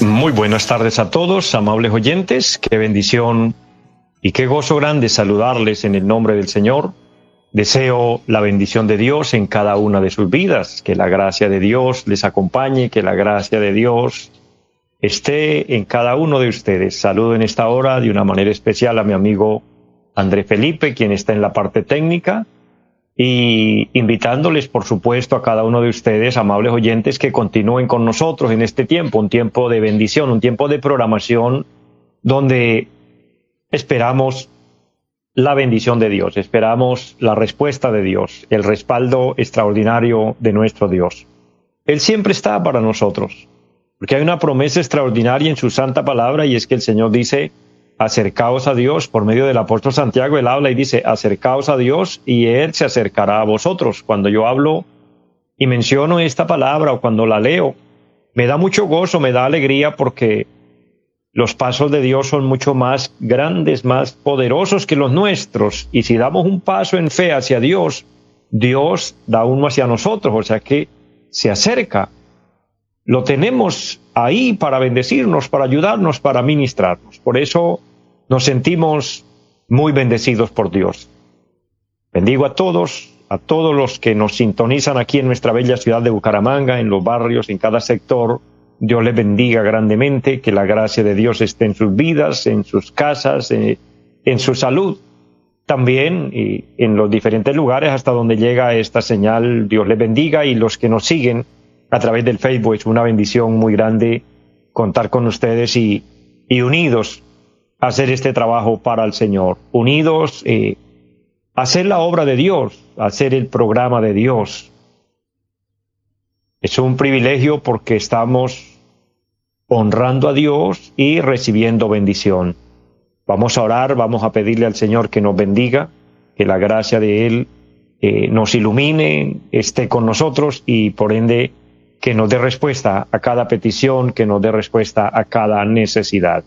Muy buenas tardes a todos, amables oyentes. Qué bendición y qué gozo grande saludarles en el nombre del Señor. Deseo la bendición de Dios en cada una de sus vidas, que la gracia de Dios les acompañe, que la gracia de Dios esté en cada uno de ustedes. Saludo en esta hora de una manera especial a mi amigo André Felipe, quien está en la parte técnica, y invitándoles, por supuesto, a cada uno de ustedes, amables oyentes, que continúen con nosotros en este tiempo, un tiempo de bendición, un tiempo de programación donde esperamos la bendición de Dios, esperamos la respuesta de Dios, el respaldo extraordinario de nuestro Dios. Él siempre está para nosotros, porque hay una promesa extraordinaria en su santa palabra y es que el Señor dice, acercaos a Dios por medio del apóstol Santiago, él habla y dice, acercaos a Dios y Él se acercará a vosotros. Cuando yo hablo y menciono esta palabra o cuando la leo, me da mucho gozo, me da alegría porque los pasos de Dios son mucho más grandes, más poderosos que los nuestros. Y si damos un paso en fe hacia Dios, Dios da uno hacia nosotros, o sea que se acerca. Lo tenemos ahí para bendecirnos, para ayudarnos, para ministrarnos. Por eso nos sentimos muy bendecidos por Dios. Bendigo a todos, a todos los que nos sintonizan aquí en nuestra bella ciudad de Bucaramanga, en los barrios, en cada sector. Dios les bendiga grandemente, que la gracia de Dios esté en sus vidas, en sus casas, en, en su salud. También y en los diferentes lugares hasta donde llega esta señal, Dios les bendiga y los que nos siguen a través del Facebook. Es una bendición muy grande contar con ustedes y, y unidos hacer este trabajo para el Señor. Unidos eh, hacer la obra de Dios, hacer el programa de Dios. Es un privilegio porque estamos honrando a Dios y recibiendo bendición. Vamos a orar, vamos a pedirle al Señor que nos bendiga, que la gracia de Él eh, nos ilumine, esté con nosotros y por ende que nos dé respuesta a cada petición, que nos dé respuesta a cada necesidad.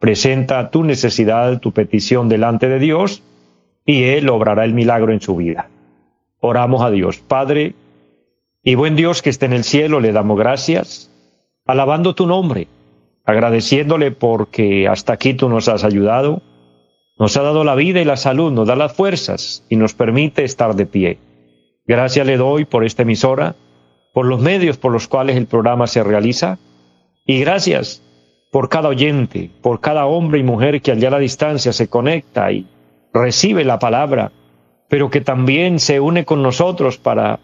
Presenta tu necesidad, tu petición delante de Dios y Él obrará el milagro en su vida. Oramos a Dios. Padre y buen Dios que esté en el cielo, le damos gracias, alabando tu nombre, agradeciéndole porque hasta aquí tú nos has ayudado, nos ha dado la vida y la salud, nos da las fuerzas y nos permite estar de pie. Gracias le doy por esta emisora, por los medios por los cuales el programa se realiza. Y gracias por cada oyente, por cada hombre y mujer que allá a distancia se conecta y recibe la palabra, pero que también se une con nosotros para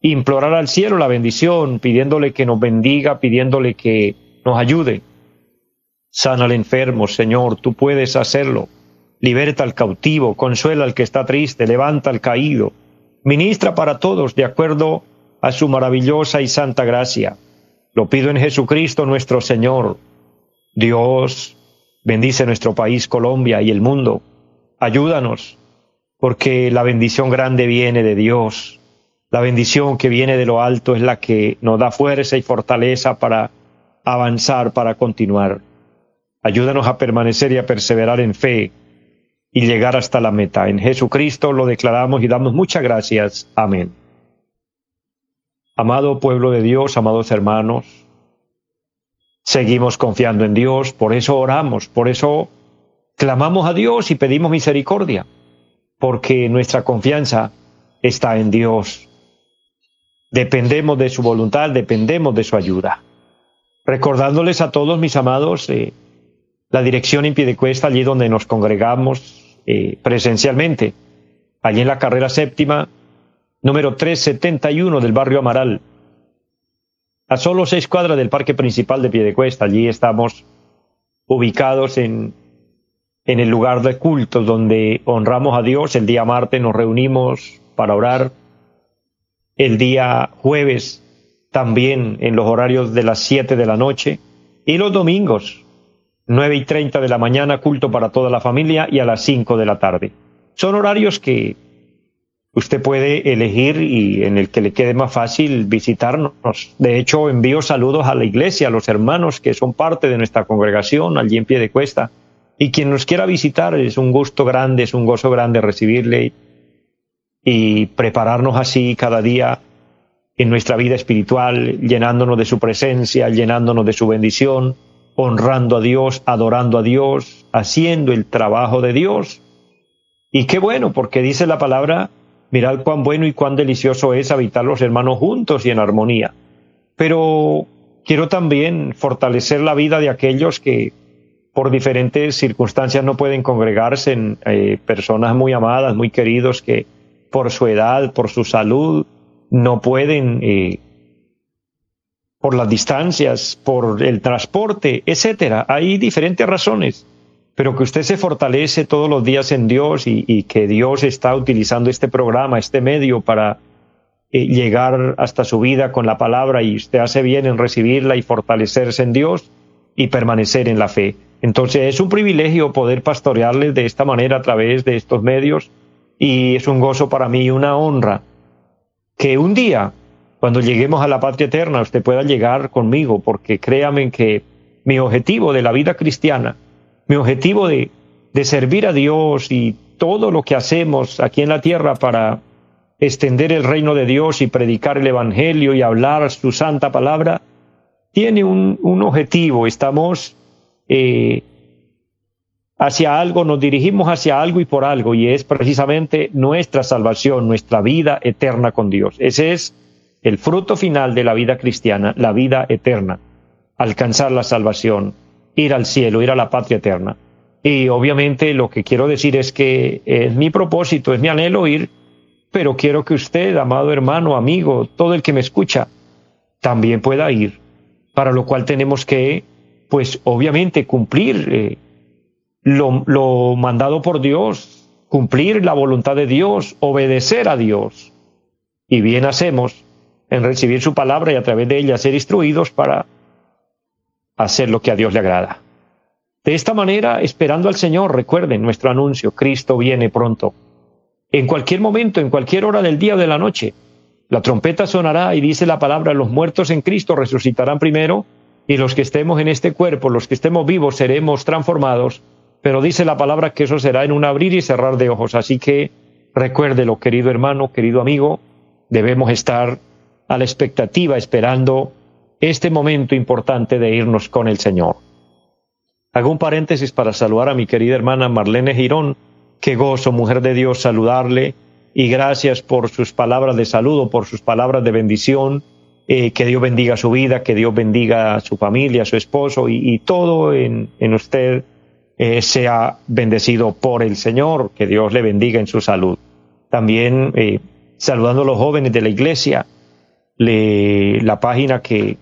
implorar al cielo la bendición, pidiéndole que nos bendiga, pidiéndole que nos ayude. Sana al enfermo, Señor, tú puedes hacerlo. Liberta al cautivo, consuela al que está triste, levanta al caído. Ministra para todos de acuerdo a su maravillosa y santa gracia. Lo pido en Jesucristo nuestro Señor. Dios, bendice nuestro país Colombia y el mundo. Ayúdanos, porque la bendición grande viene de Dios. La bendición que viene de lo alto es la que nos da fuerza y fortaleza para avanzar, para continuar. Ayúdanos a permanecer y a perseverar en fe y llegar hasta la meta. En Jesucristo lo declaramos y damos muchas gracias. Amén. Amado pueblo de Dios, amados hermanos, seguimos confiando en Dios, por eso oramos, por eso clamamos a Dios y pedimos misericordia, porque nuestra confianza está en Dios. Dependemos de su voluntad, dependemos de su ayuda. Recordándoles a todos mis amados eh, la dirección en pie allí donde nos congregamos eh, presencialmente, allí en la carrera séptima, número 371 del barrio Amaral, a solo seis cuadras del parque principal de Piedecuesta. Allí estamos ubicados en, en el lugar de culto donde honramos a Dios. El día martes nos reunimos para orar. El día jueves también en los horarios de las 7 de la noche, y los domingos, 9 y 30 de la mañana, culto para toda la familia, y a las 5 de la tarde. Son horarios que usted puede elegir y en el que le quede más fácil visitarnos. De hecho, envío saludos a la iglesia, a los hermanos que son parte de nuestra congregación allí en pie de cuesta. Y quien nos quiera visitar es un gusto grande, es un gozo grande recibirle y prepararnos así cada día en nuestra vida espiritual, llenándonos de su presencia, llenándonos de su bendición, honrando a Dios, adorando a Dios, haciendo el trabajo de Dios. Y qué bueno, porque dice la palabra, Mirad cuán bueno y cuán delicioso es habitar los hermanos juntos y en armonía. Pero quiero también fortalecer la vida de aquellos que por diferentes circunstancias no pueden congregarse en eh, personas muy amadas, muy queridos, que por su edad, por su salud, no pueden, eh, por las distancias, por el transporte, etcétera. Hay diferentes razones pero que usted se fortalece todos los días en Dios y, que Dios está utilizando este programa, este medio para eh, llegar hasta su vida con la palabra y usted hace bien en recibirla y fortalecerse en Dios y permanecer en la fe. Entonces es un privilegio poder pastorearles de esta manera a través de estos medios y es un gozo para mí y una honra que un día, cuando lleguemos a la patria eterna, usted pueda llegar conmigo, porque créame que mi objetivo de la vida cristiana mi objetivo de, servir a Dios y todo lo que hacemos aquí en la tierra para extender el reino de Dios y predicar el Evangelio y hablar su santa palabra, tiene un, un objetivo. Estamos eh, hacia algo, nos dirigimos hacia algo y por algo, y es precisamente nuestra salvación, nuestra vida eterna con Dios. Ese es el fruto final de la vida cristiana, la vida eterna, alcanzar la salvación ir al cielo, ir a la patria eterna. Y obviamente lo que quiero decir es que es mi propósito, es mi anhelo ir, pero quiero que usted, amado hermano, amigo, todo el que me escucha, también pueda ir, para lo cual tenemos que, pues obviamente, cumplir eh, lo, lo mandado por Dios, cumplir la voluntad de Dios, obedecer a Dios. Y bien hacemos en recibir su palabra y a través de ella ser instruidos para hacer lo que a Dios le agrada. De esta manera, esperando al Señor, recuerden nuestro anuncio, Cristo viene pronto. En cualquier momento, en cualquier hora del día o de la noche, la trompeta sonará y dice la palabra, los muertos en Cristo resucitarán primero y los que estemos en este cuerpo, los que estemos vivos, seremos transformados, pero dice la palabra que eso será en un abrir y cerrar de ojos. Así que recuérdelo, querido hermano, querido amigo, debemos estar a la expectativa, esperando este momento importante de irnos con el Señor. Hago un paréntesis para saludar a mi querida hermana Marlene Girón. Qué gozo, mujer de Dios, saludarle y gracias por sus palabras de saludo, por sus palabras de bendición. Eh, que Dios bendiga su vida, que Dios bendiga su familia, su esposo y, todo en, usted eh, sea bendecido por el Señor, que Dios le bendiga en su salud. También eh, saludando a los jóvenes de la iglesia, le, la página que,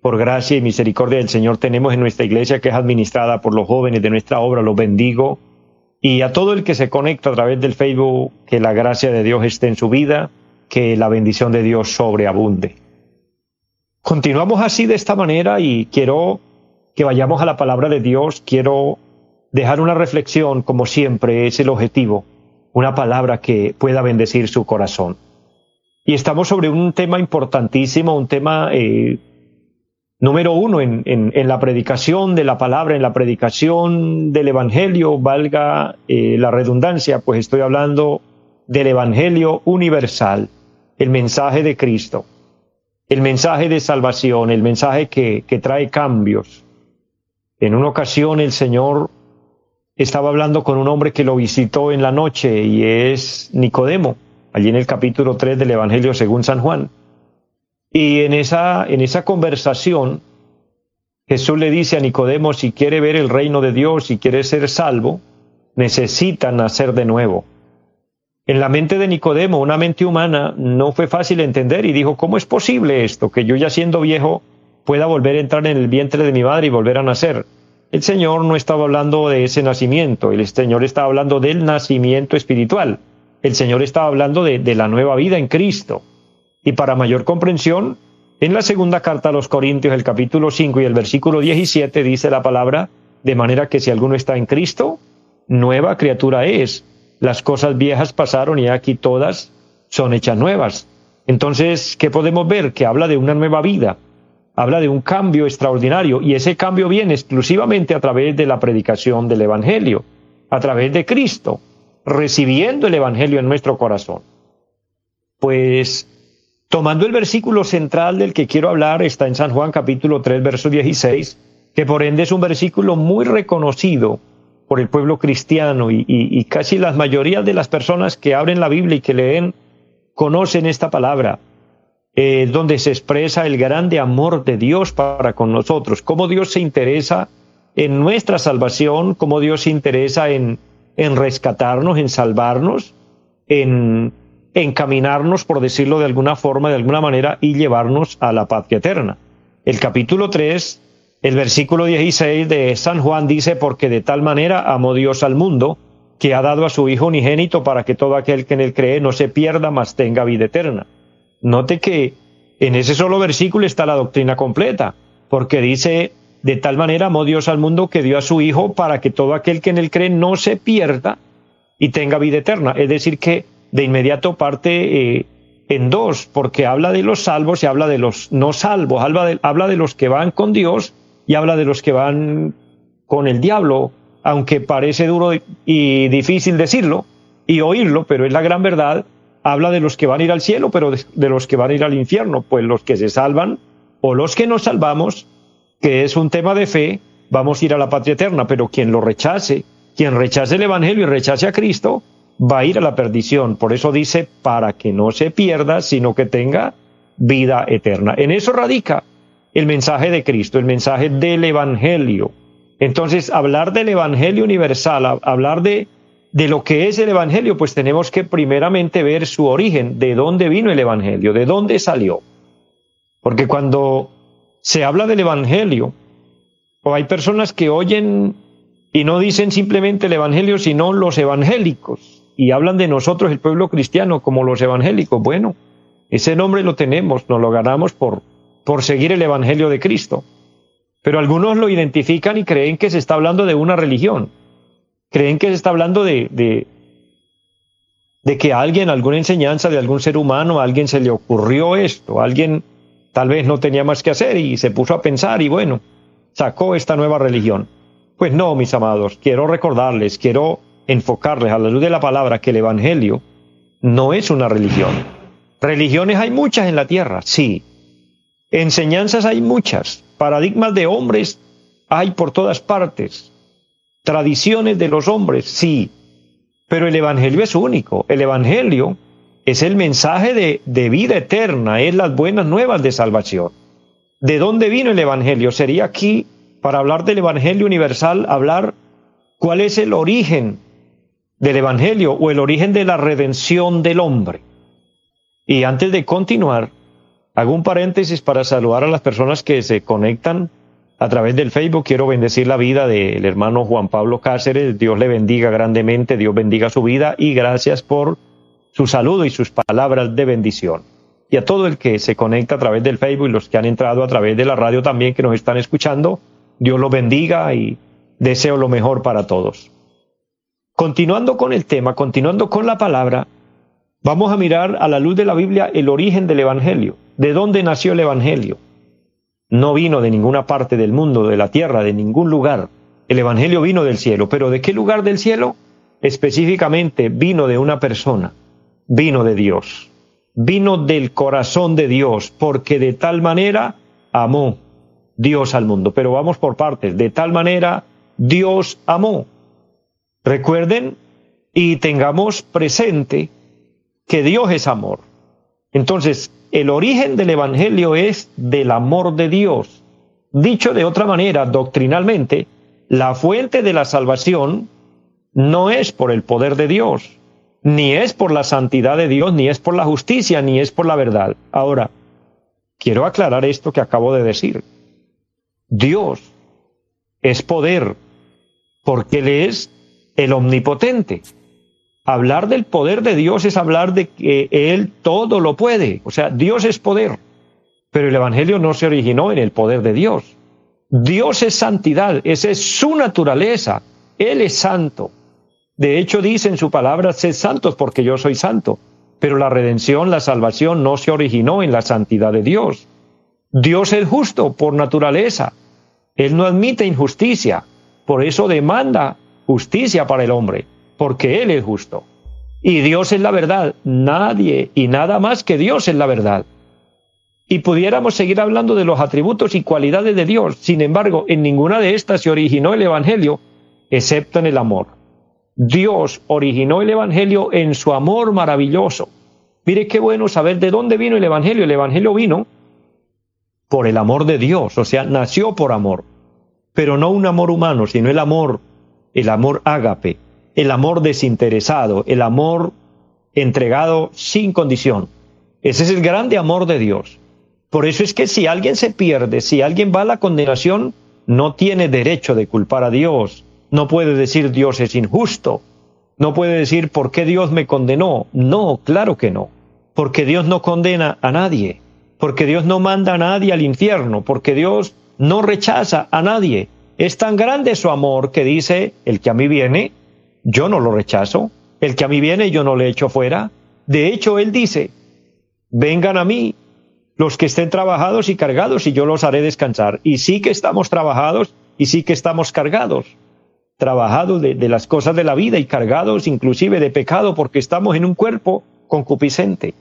por gracia y misericordia del Señor tenemos en nuestra iglesia que es administrada por los jóvenes de nuestra obra, los bendigo. Y a todo el que se conecta a través del Facebook, que la gracia de Dios esté en su vida, que la bendición de Dios sobreabunde. Continuamos así de esta manera y quiero que vayamos a la palabra de Dios, quiero dejar una reflexión, como siempre es el objetivo, una palabra que pueda bendecir su corazón. Y estamos sobre un tema importantísimo, un tema eh, Número uno, en, la predicación de la palabra, en la predicación del Evangelio, valga eh, la redundancia, pues estoy hablando del Evangelio universal, el mensaje de Cristo, el mensaje de salvación, el mensaje que, trae cambios. En una ocasión el Señor estaba hablando con un hombre que lo visitó en la noche y es Nicodemo, allí en el capítulo 3 del Evangelio según San Juan. Y en esa, en esa conversación, Jesús le dice a Nicodemo, si quiere ver el reino de Dios, si quiere ser salvo, necesita nacer de nuevo. En la mente de Nicodemo, una mente humana, no fue fácil entender y dijo, ¿cómo es posible esto? Que yo ya siendo viejo pueda volver a entrar en el vientre de mi madre y volver a nacer. El Señor no estaba hablando de ese nacimiento, el Señor estaba hablando del nacimiento espiritual. El Señor estaba hablando de, de la nueva vida en Cristo. Y para mayor comprensión, En la segunda carta a los Corintios, el capítulo 5 y el versículo 17 dice la palabra, de manera que si alguno está en Cristo, nueva criatura es. Las cosas viejas pasaron y aquí todas son hechas nuevas. Entonces, ¿qué podemos ver? Que habla de una nueva vida, habla de un cambio extraordinario y ese cambio viene exclusivamente a través de la predicación del Evangelio, a través de Cristo, recibiendo el Evangelio en nuestro corazón. Pues Tomando el versículo central del que quiero hablar, está en San Juan capítulo 3, verso 16, que por ende es un versículo muy reconocido por el pueblo cristiano y, casi la mayoría de las personas que abren la Biblia y que leen conocen esta palabra, eh, donde se expresa el grande amor de Dios para con nosotros, cómo Dios se interesa en nuestra salvación, cómo Dios se interesa en, en rescatarnos, en salvarnos, en encaminarnos, por decirlo de alguna forma, de alguna manera, y llevarnos a la patria eterna. El capítulo 3, el versículo 16 de San Juan dice, porque de tal manera amó Dios al mundo, que ha dado a su Hijo unigénito para que todo aquel que en él cree no se pierda, mas tenga vida eterna. Note que en ese solo versículo está la doctrina completa, porque dice, de tal manera amó Dios al mundo que dio a su Hijo para que todo aquel que en él cree no se pierda y tenga vida eterna. Es decir, que de inmediato parte eh, en dos, porque habla de los salvos y habla de los no salvos, habla de, habla de los que van con Dios y habla de los que van con el diablo, aunque parece duro y difícil decirlo y oírlo, pero es la gran verdad, habla de los que van a ir al cielo, pero de, los que van a ir al infierno, pues los que se salvan o los que nos salvamos, que es un tema de fe, vamos a ir a la patria eterna, pero quien lo rechace, quien rechace el Evangelio y rechace a Cristo, va a ir a la perdición. Por eso dice, para que no se pierda, sino que tenga vida eterna. En eso radica el mensaje de Cristo, el mensaje del Evangelio. Entonces, hablar del Evangelio universal, hablar de, de lo que es el Evangelio, pues tenemos que primeramente ver su origen, de dónde vino el Evangelio, de dónde salió. Porque cuando se habla del Evangelio, o hay personas que oyen y no dicen simplemente el Evangelio, sino los evangélicos y hablan de nosotros, el pueblo cristiano, como los evangélicos. Bueno, ese nombre lo tenemos, nos lo ganamos por, por seguir el Evangelio de Cristo. Pero algunos lo identifican y creen que se está hablando de una religión. Creen que se está hablando de, de, que alguien, alguna enseñanza de algún ser humano, a alguien se le ocurrió esto, alguien tal vez no tenía más que hacer y se puso a pensar y bueno, sacó esta nueva religión. Pues no, mis amados, quiero recordarles, quiero enfocarles a la luz de la palabra que el Evangelio no es una religión. Religiones hay muchas en la tierra, sí. Enseñanzas hay muchas. Paradigmas de hombres hay por todas partes. Tradiciones de los hombres, sí. Pero el Evangelio es único. El Evangelio es el mensaje de, de vida eterna, es las buenas nuevas de salvación. ¿De dónde vino el Evangelio? Sería aquí, para hablar del Evangelio universal, hablar cuál es el origen del Evangelio o el origen de la redención del hombre. Y antes de continuar, hago un paréntesis para saludar a las personas que se conectan a través del Facebook. Quiero bendecir la vida del hermano Juan Pablo Cáceres. Dios le bendiga grandemente, Dios bendiga su vida y gracias por su saludo y sus palabras de bendición. Y a todo el que se conecta a través del Facebook y los que han entrado a través de la radio también que nos están escuchando, Dios los bendiga y deseo lo mejor para todos. Continuando con el tema, continuando con la palabra, vamos a mirar a la luz de la Biblia el origen del Evangelio. ¿De dónde nació el Evangelio? No vino de ninguna parte del mundo, de la tierra, de ningún lugar. El Evangelio vino del cielo. ¿Pero de qué lugar del cielo? Específicamente vino de una persona, vino de Dios, vino del corazón de Dios, porque de tal manera amó Dios al mundo. Pero vamos por partes. De tal manera Dios amó. Recuerden y tengamos presente que Dios es amor. Entonces, el origen del Evangelio es del amor de Dios. Dicho de otra manera, doctrinalmente, la fuente de la salvación no es por el poder de Dios, ni es por la santidad de Dios, ni es por la justicia, ni es por la verdad. Ahora, quiero aclarar esto que acabo de decir. Dios es poder, porque Él es el omnipotente. Hablar del poder de Dios es hablar de que Él todo lo puede. O sea, Dios es poder. Pero el Evangelio no se originó en el poder de Dios. Dios es santidad, esa es su naturaleza. Él es santo. De hecho dice en su palabra, sed santos porque yo soy santo. Pero la redención, la salvación no se originó en la santidad de Dios. Dios es justo por naturaleza. Él no admite injusticia. Por eso demanda justicia para el hombre, porque Él es justo. Y Dios es la verdad. Nadie y nada más que Dios es la verdad. Y pudiéramos seguir hablando de los atributos y cualidades de Dios. Sin embargo, en ninguna de estas se originó el Evangelio, excepto en el amor. Dios originó el Evangelio en su amor maravilloso. Mire qué bueno saber de dónde vino el Evangelio. El Evangelio vino por el amor de Dios, o sea, nació por amor. Pero no un amor humano, sino el amor, el amor ágape, el amor desinteresado, el amor entregado sin condición. Ese es el grande amor de Dios. Por eso es que si alguien se pierde, si alguien va a la condenación, no tiene derecho de culpar a Dios. No puede decir Dios es injusto. No puede decir por qué Dios me condenó. No, claro que no. Porque Dios no condena a nadie. Porque Dios no manda a nadie al infierno. Porque Dios no rechaza a nadie. Es tan grande su amor que dice, el que a mí viene, yo no lo rechazo. El que a mí viene, yo no le echo fuera. De hecho, Él dice, vengan a mí los que estén trabajados y cargados y yo los haré descansar. Y sí que estamos trabajados y sí que estamos cargados, trabajados de, las cosas de la vida y cargados inclusive de pecado porque estamos en un cuerpo concupiscente.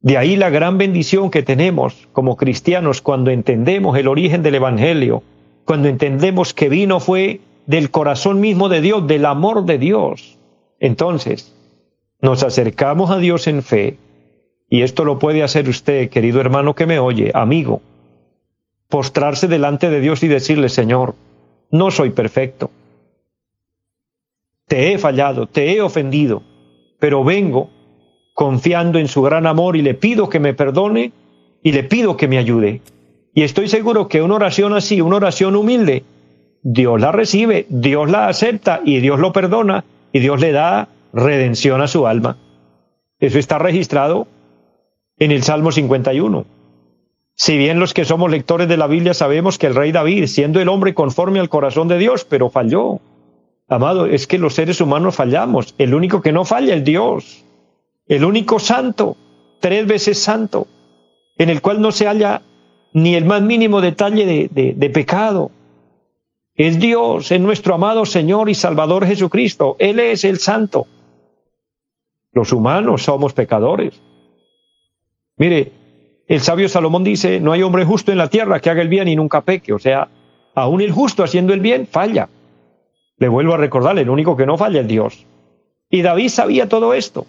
De ahí la gran bendición que tenemos como cristianos cuando entendemos el origen del Evangelio, cuando entendemos que vino fue del corazón mismo de Dios, del amor de Dios. Entonces, nos acercamos a Dios en fe, y esto lo puede hacer usted, querido hermano que me oye, amigo, postrarse delante de Dios y decirle, Señor, no soy perfecto. Te he fallado, te he ofendido, pero vengo confiando en su gran amor y le pido que me perdone y le pido que me ayude. Y estoy seguro que una oración así, una oración humilde, Dios la recibe, Dios la acepta y Dios lo perdona y Dios le da redención a su alma. Eso está registrado en el Salmo 51. Si bien los que somos lectores de la Biblia sabemos que el rey David, siendo el hombre conforme al corazón de Dios, pero falló. Amado, es que los seres humanos fallamos. El único que no falla es Dios. El único santo, tres veces santo, en el cual no se halla ni el más mínimo detalle de, de pecado. Es Dios, es nuestro amado Señor y Salvador Jesucristo. Él es el santo. Los humanos somos pecadores. Mire, el sabio Salomón dice, no hay hombre justo en la tierra que haga el bien y nunca peque. O sea, aún el justo haciendo el bien falla. Le vuelvo a recordar, el único que no falla es Dios. Y David sabía todo esto.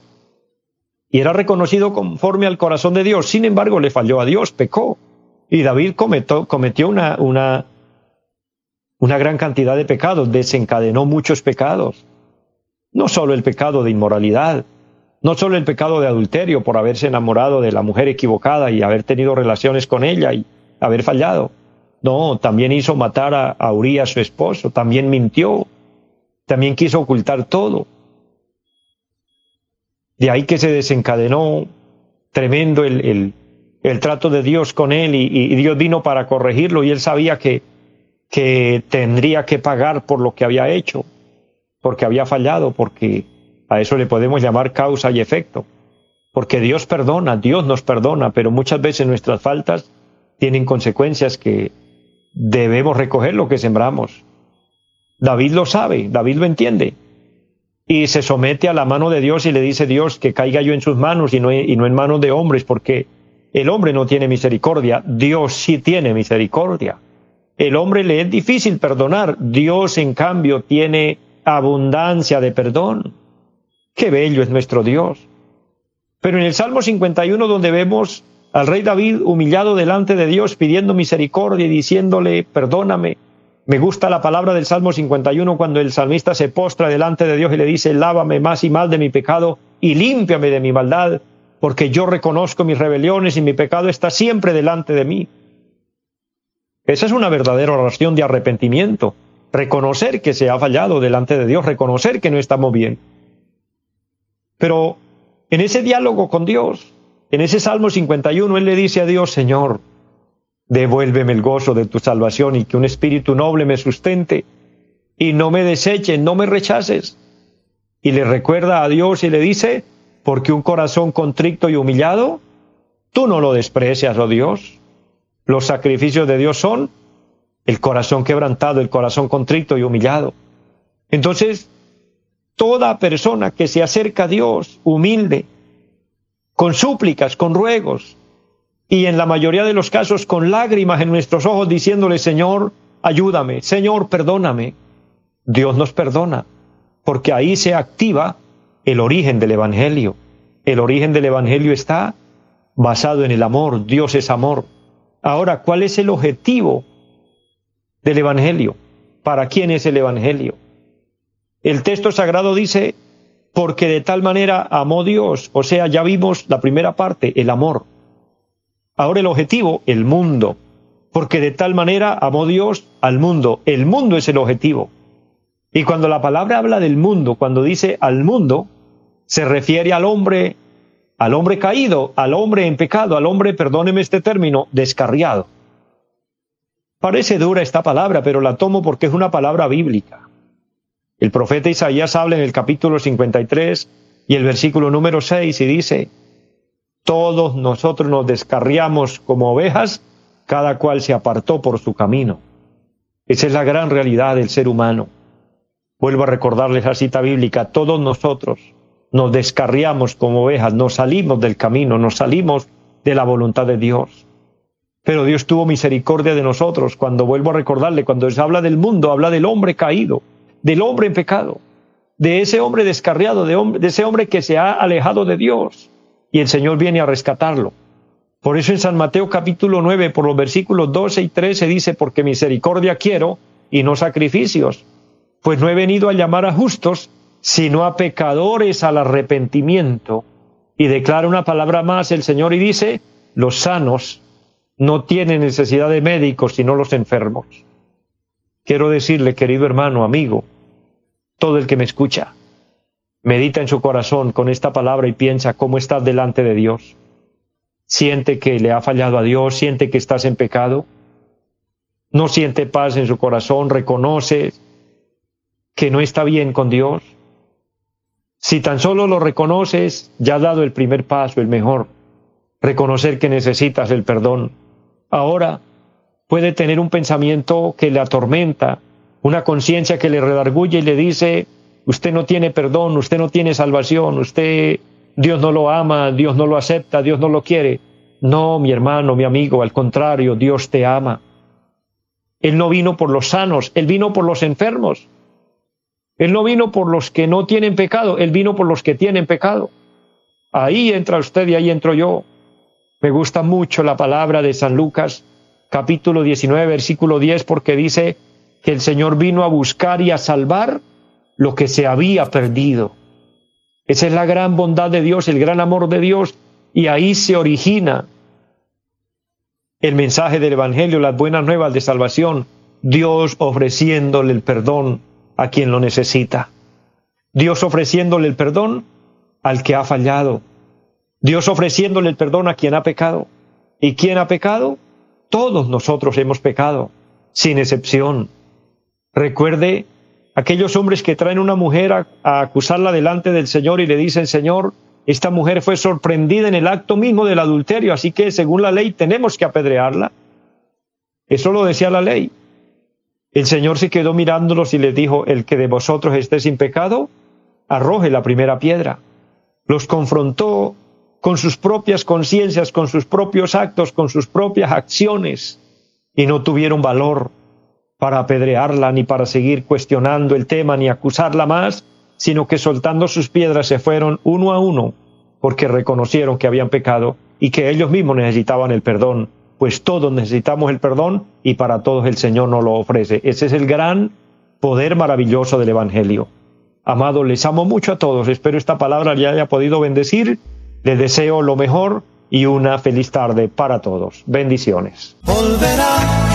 Y era reconocido conforme al corazón de Dios. Sin embargo, le falló a Dios, pecó. Y David cometió, una, gran cantidad de pecados, desencadenó muchos pecados. No solo el pecado de inmoralidad, no solo el pecado de adulterio por haberse enamorado de la mujer equivocada y haber tenido relaciones con ella y haber fallado. No, también hizo matar a, a Urias, su esposo, también mintió, también quiso ocultar todo. De ahí que se desencadenó tremendo el, trato de Dios con él y, y, Dios vino para corregirlo y él sabía que, que tendría que pagar por lo que había hecho, porque había fallado, porque a eso le podemos llamar causa y efecto. Porque Dios perdona, Dios nos perdona, pero muchas veces nuestras faltas tienen consecuencias que debemos recoger lo que sembramos. David lo sabe, David lo entiende. Y se somete a la mano de Dios y le dice Dios que caiga yo en sus manos y no, y no en manos de hombres, porque el hombre no tiene misericordia, Dios sí tiene misericordia. El hombre le es difícil perdonar, Dios en cambio tiene abundancia de perdón. Qué bello es nuestro Dios. Pero en el Salmo 51 donde vemos al rey David humillado delante de Dios pidiendo misericordia y diciéndole, perdóname. Me gusta la palabra del Salmo 51 cuando el salmista se postra delante de Dios y le dice, lávame más y más de mi pecado y límpiame de mi maldad, porque yo reconozco mis rebeliones y mi pecado está siempre delante de mí. Esa es una verdadera oración de arrepentimiento, reconocer que se ha fallado delante de Dios, reconocer que no estamos bien. Pero en ese diálogo con Dios, en ese Salmo 51, él le dice a Dios, Señor, Devuélveme el gozo de tu salvación y que un espíritu noble me sustente y no me deseches, no me rechaces. Y le recuerda a Dios y le dice, porque un corazón contrito y humillado, tú no lo desprecias, oh Dios. Los sacrificios de Dios son el corazón quebrantado, el corazón contrito y humillado. Entonces, toda persona que se acerca a Dios humilde, con súplicas, con ruegos, y en la mayoría de los casos con lágrimas en nuestros ojos diciéndole, Señor, ayúdame, Señor, perdóname. Dios nos perdona, porque ahí se activa el origen del Evangelio. El origen del Evangelio está basado en el amor, Dios es amor. Ahora, ¿cuál es el objetivo del Evangelio? ¿Para quién es el Evangelio? El texto sagrado dice, porque de tal manera amó Dios, o sea, ya vimos la primera parte, el amor. Ahora el objetivo, el mundo, porque de tal manera amó Dios al mundo, el mundo es el objetivo. Y cuando la palabra habla del mundo, cuando dice al mundo, se refiere al hombre, al hombre caído, al hombre en pecado, al hombre, perdóneme este término, descarriado. Parece dura esta palabra, pero la tomo porque es una palabra bíblica. El profeta Isaías habla en el capítulo 53 y el versículo número 6 y dice, todos nosotros nos descarriamos como ovejas, cada cual se apartó por su camino. Esa es la gran realidad del ser humano. Vuelvo a recordarles la cita bíblica, todos nosotros nos descarriamos como ovejas, nos salimos del camino, nos salimos de la voluntad de Dios. Pero Dios tuvo misericordia de nosotros cuando vuelvo a recordarle, cuando se habla del mundo, habla del hombre caído, del hombre en pecado, de ese hombre descarriado, de, de ese hombre que se ha alejado de Dios y el Señor viene a rescatarlo. Por eso en San Mateo capítulo 9, por los versículos 12 y 13 dice, porque misericordia quiero y no sacrificios, pues no he venido a llamar a justos, sino a pecadores al arrepentimiento. Y declara una palabra más el Señor y dice, los sanos no tienen necesidad de médicos, sino los enfermos. Quiero decirle, querido hermano, amigo, todo el que me escucha, medita en su corazón con esta palabra y piensa cómo estás delante de Dios. Siente que le ha fallado a Dios, siente que estás en pecado. No siente paz en su corazón, reconoce que no está bien con Dios. Si tan solo lo reconoces, ya has dado el primer paso, el mejor. Reconocer que necesitas el perdón. Ahora puede tener un pensamiento que le atormenta, una conciencia que le redarguye y le dice, usted no tiene perdón, usted no tiene salvación, usted, Dios no lo ama, Dios no lo acepta, Dios no lo quiere. No, mi hermano, mi amigo, al contrario, Dios te ama. Él no vino por los sanos, Él vino por los enfermos. Él no vino por los que no tienen pecado, Él vino por los que tienen pecado. Ahí entra usted y ahí entro yo. Me gusta mucho la palabra de San Lucas, capítulo 19, versículo 10, porque dice que el Señor vino a buscar y a salvar lo que se había perdido. Esa es la gran bondad de Dios, el gran amor de Dios, y ahí se origina el mensaje del Evangelio, las buenas nuevas de salvación, Dios ofreciéndole el perdón a quien lo necesita, Dios ofreciéndole el perdón al que ha fallado, Dios ofreciéndole el perdón a quien ha pecado. ¿Y quién ha pecado? Todos nosotros hemos pecado, sin excepción. Recuerde aquellos hombres que traen una mujer a, acusarla delante del Señor y le dicen, Señor, esta mujer fue sorprendida en el acto mismo del adulterio, así que según la ley tenemos que apedrearla. Eso lo decía la ley. El Señor se quedó mirándolos y les dijo, el que de vosotros esté sin pecado, arroje la primera piedra. Los confrontó con sus propias conciencias, con sus propios actos, con sus propias acciones, y no tuvieron valor para apedrearla, ni para seguir cuestionando el tema, ni acusarla más, sino que soltando sus piedras se fueron uno a uno, porque reconocieron que habían pecado y que ellos mismos necesitaban el perdón, pues todos necesitamos el perdón y para todos el Señor nos lo ofrece. Ese es el gran poder maravilloso del Evangelio. Amado, les amo mucho a todos, espero esta palabra ya haya podido bendecir, les deseo lo mejor y una feliz tarde para todos. Bendiciones. Volverá,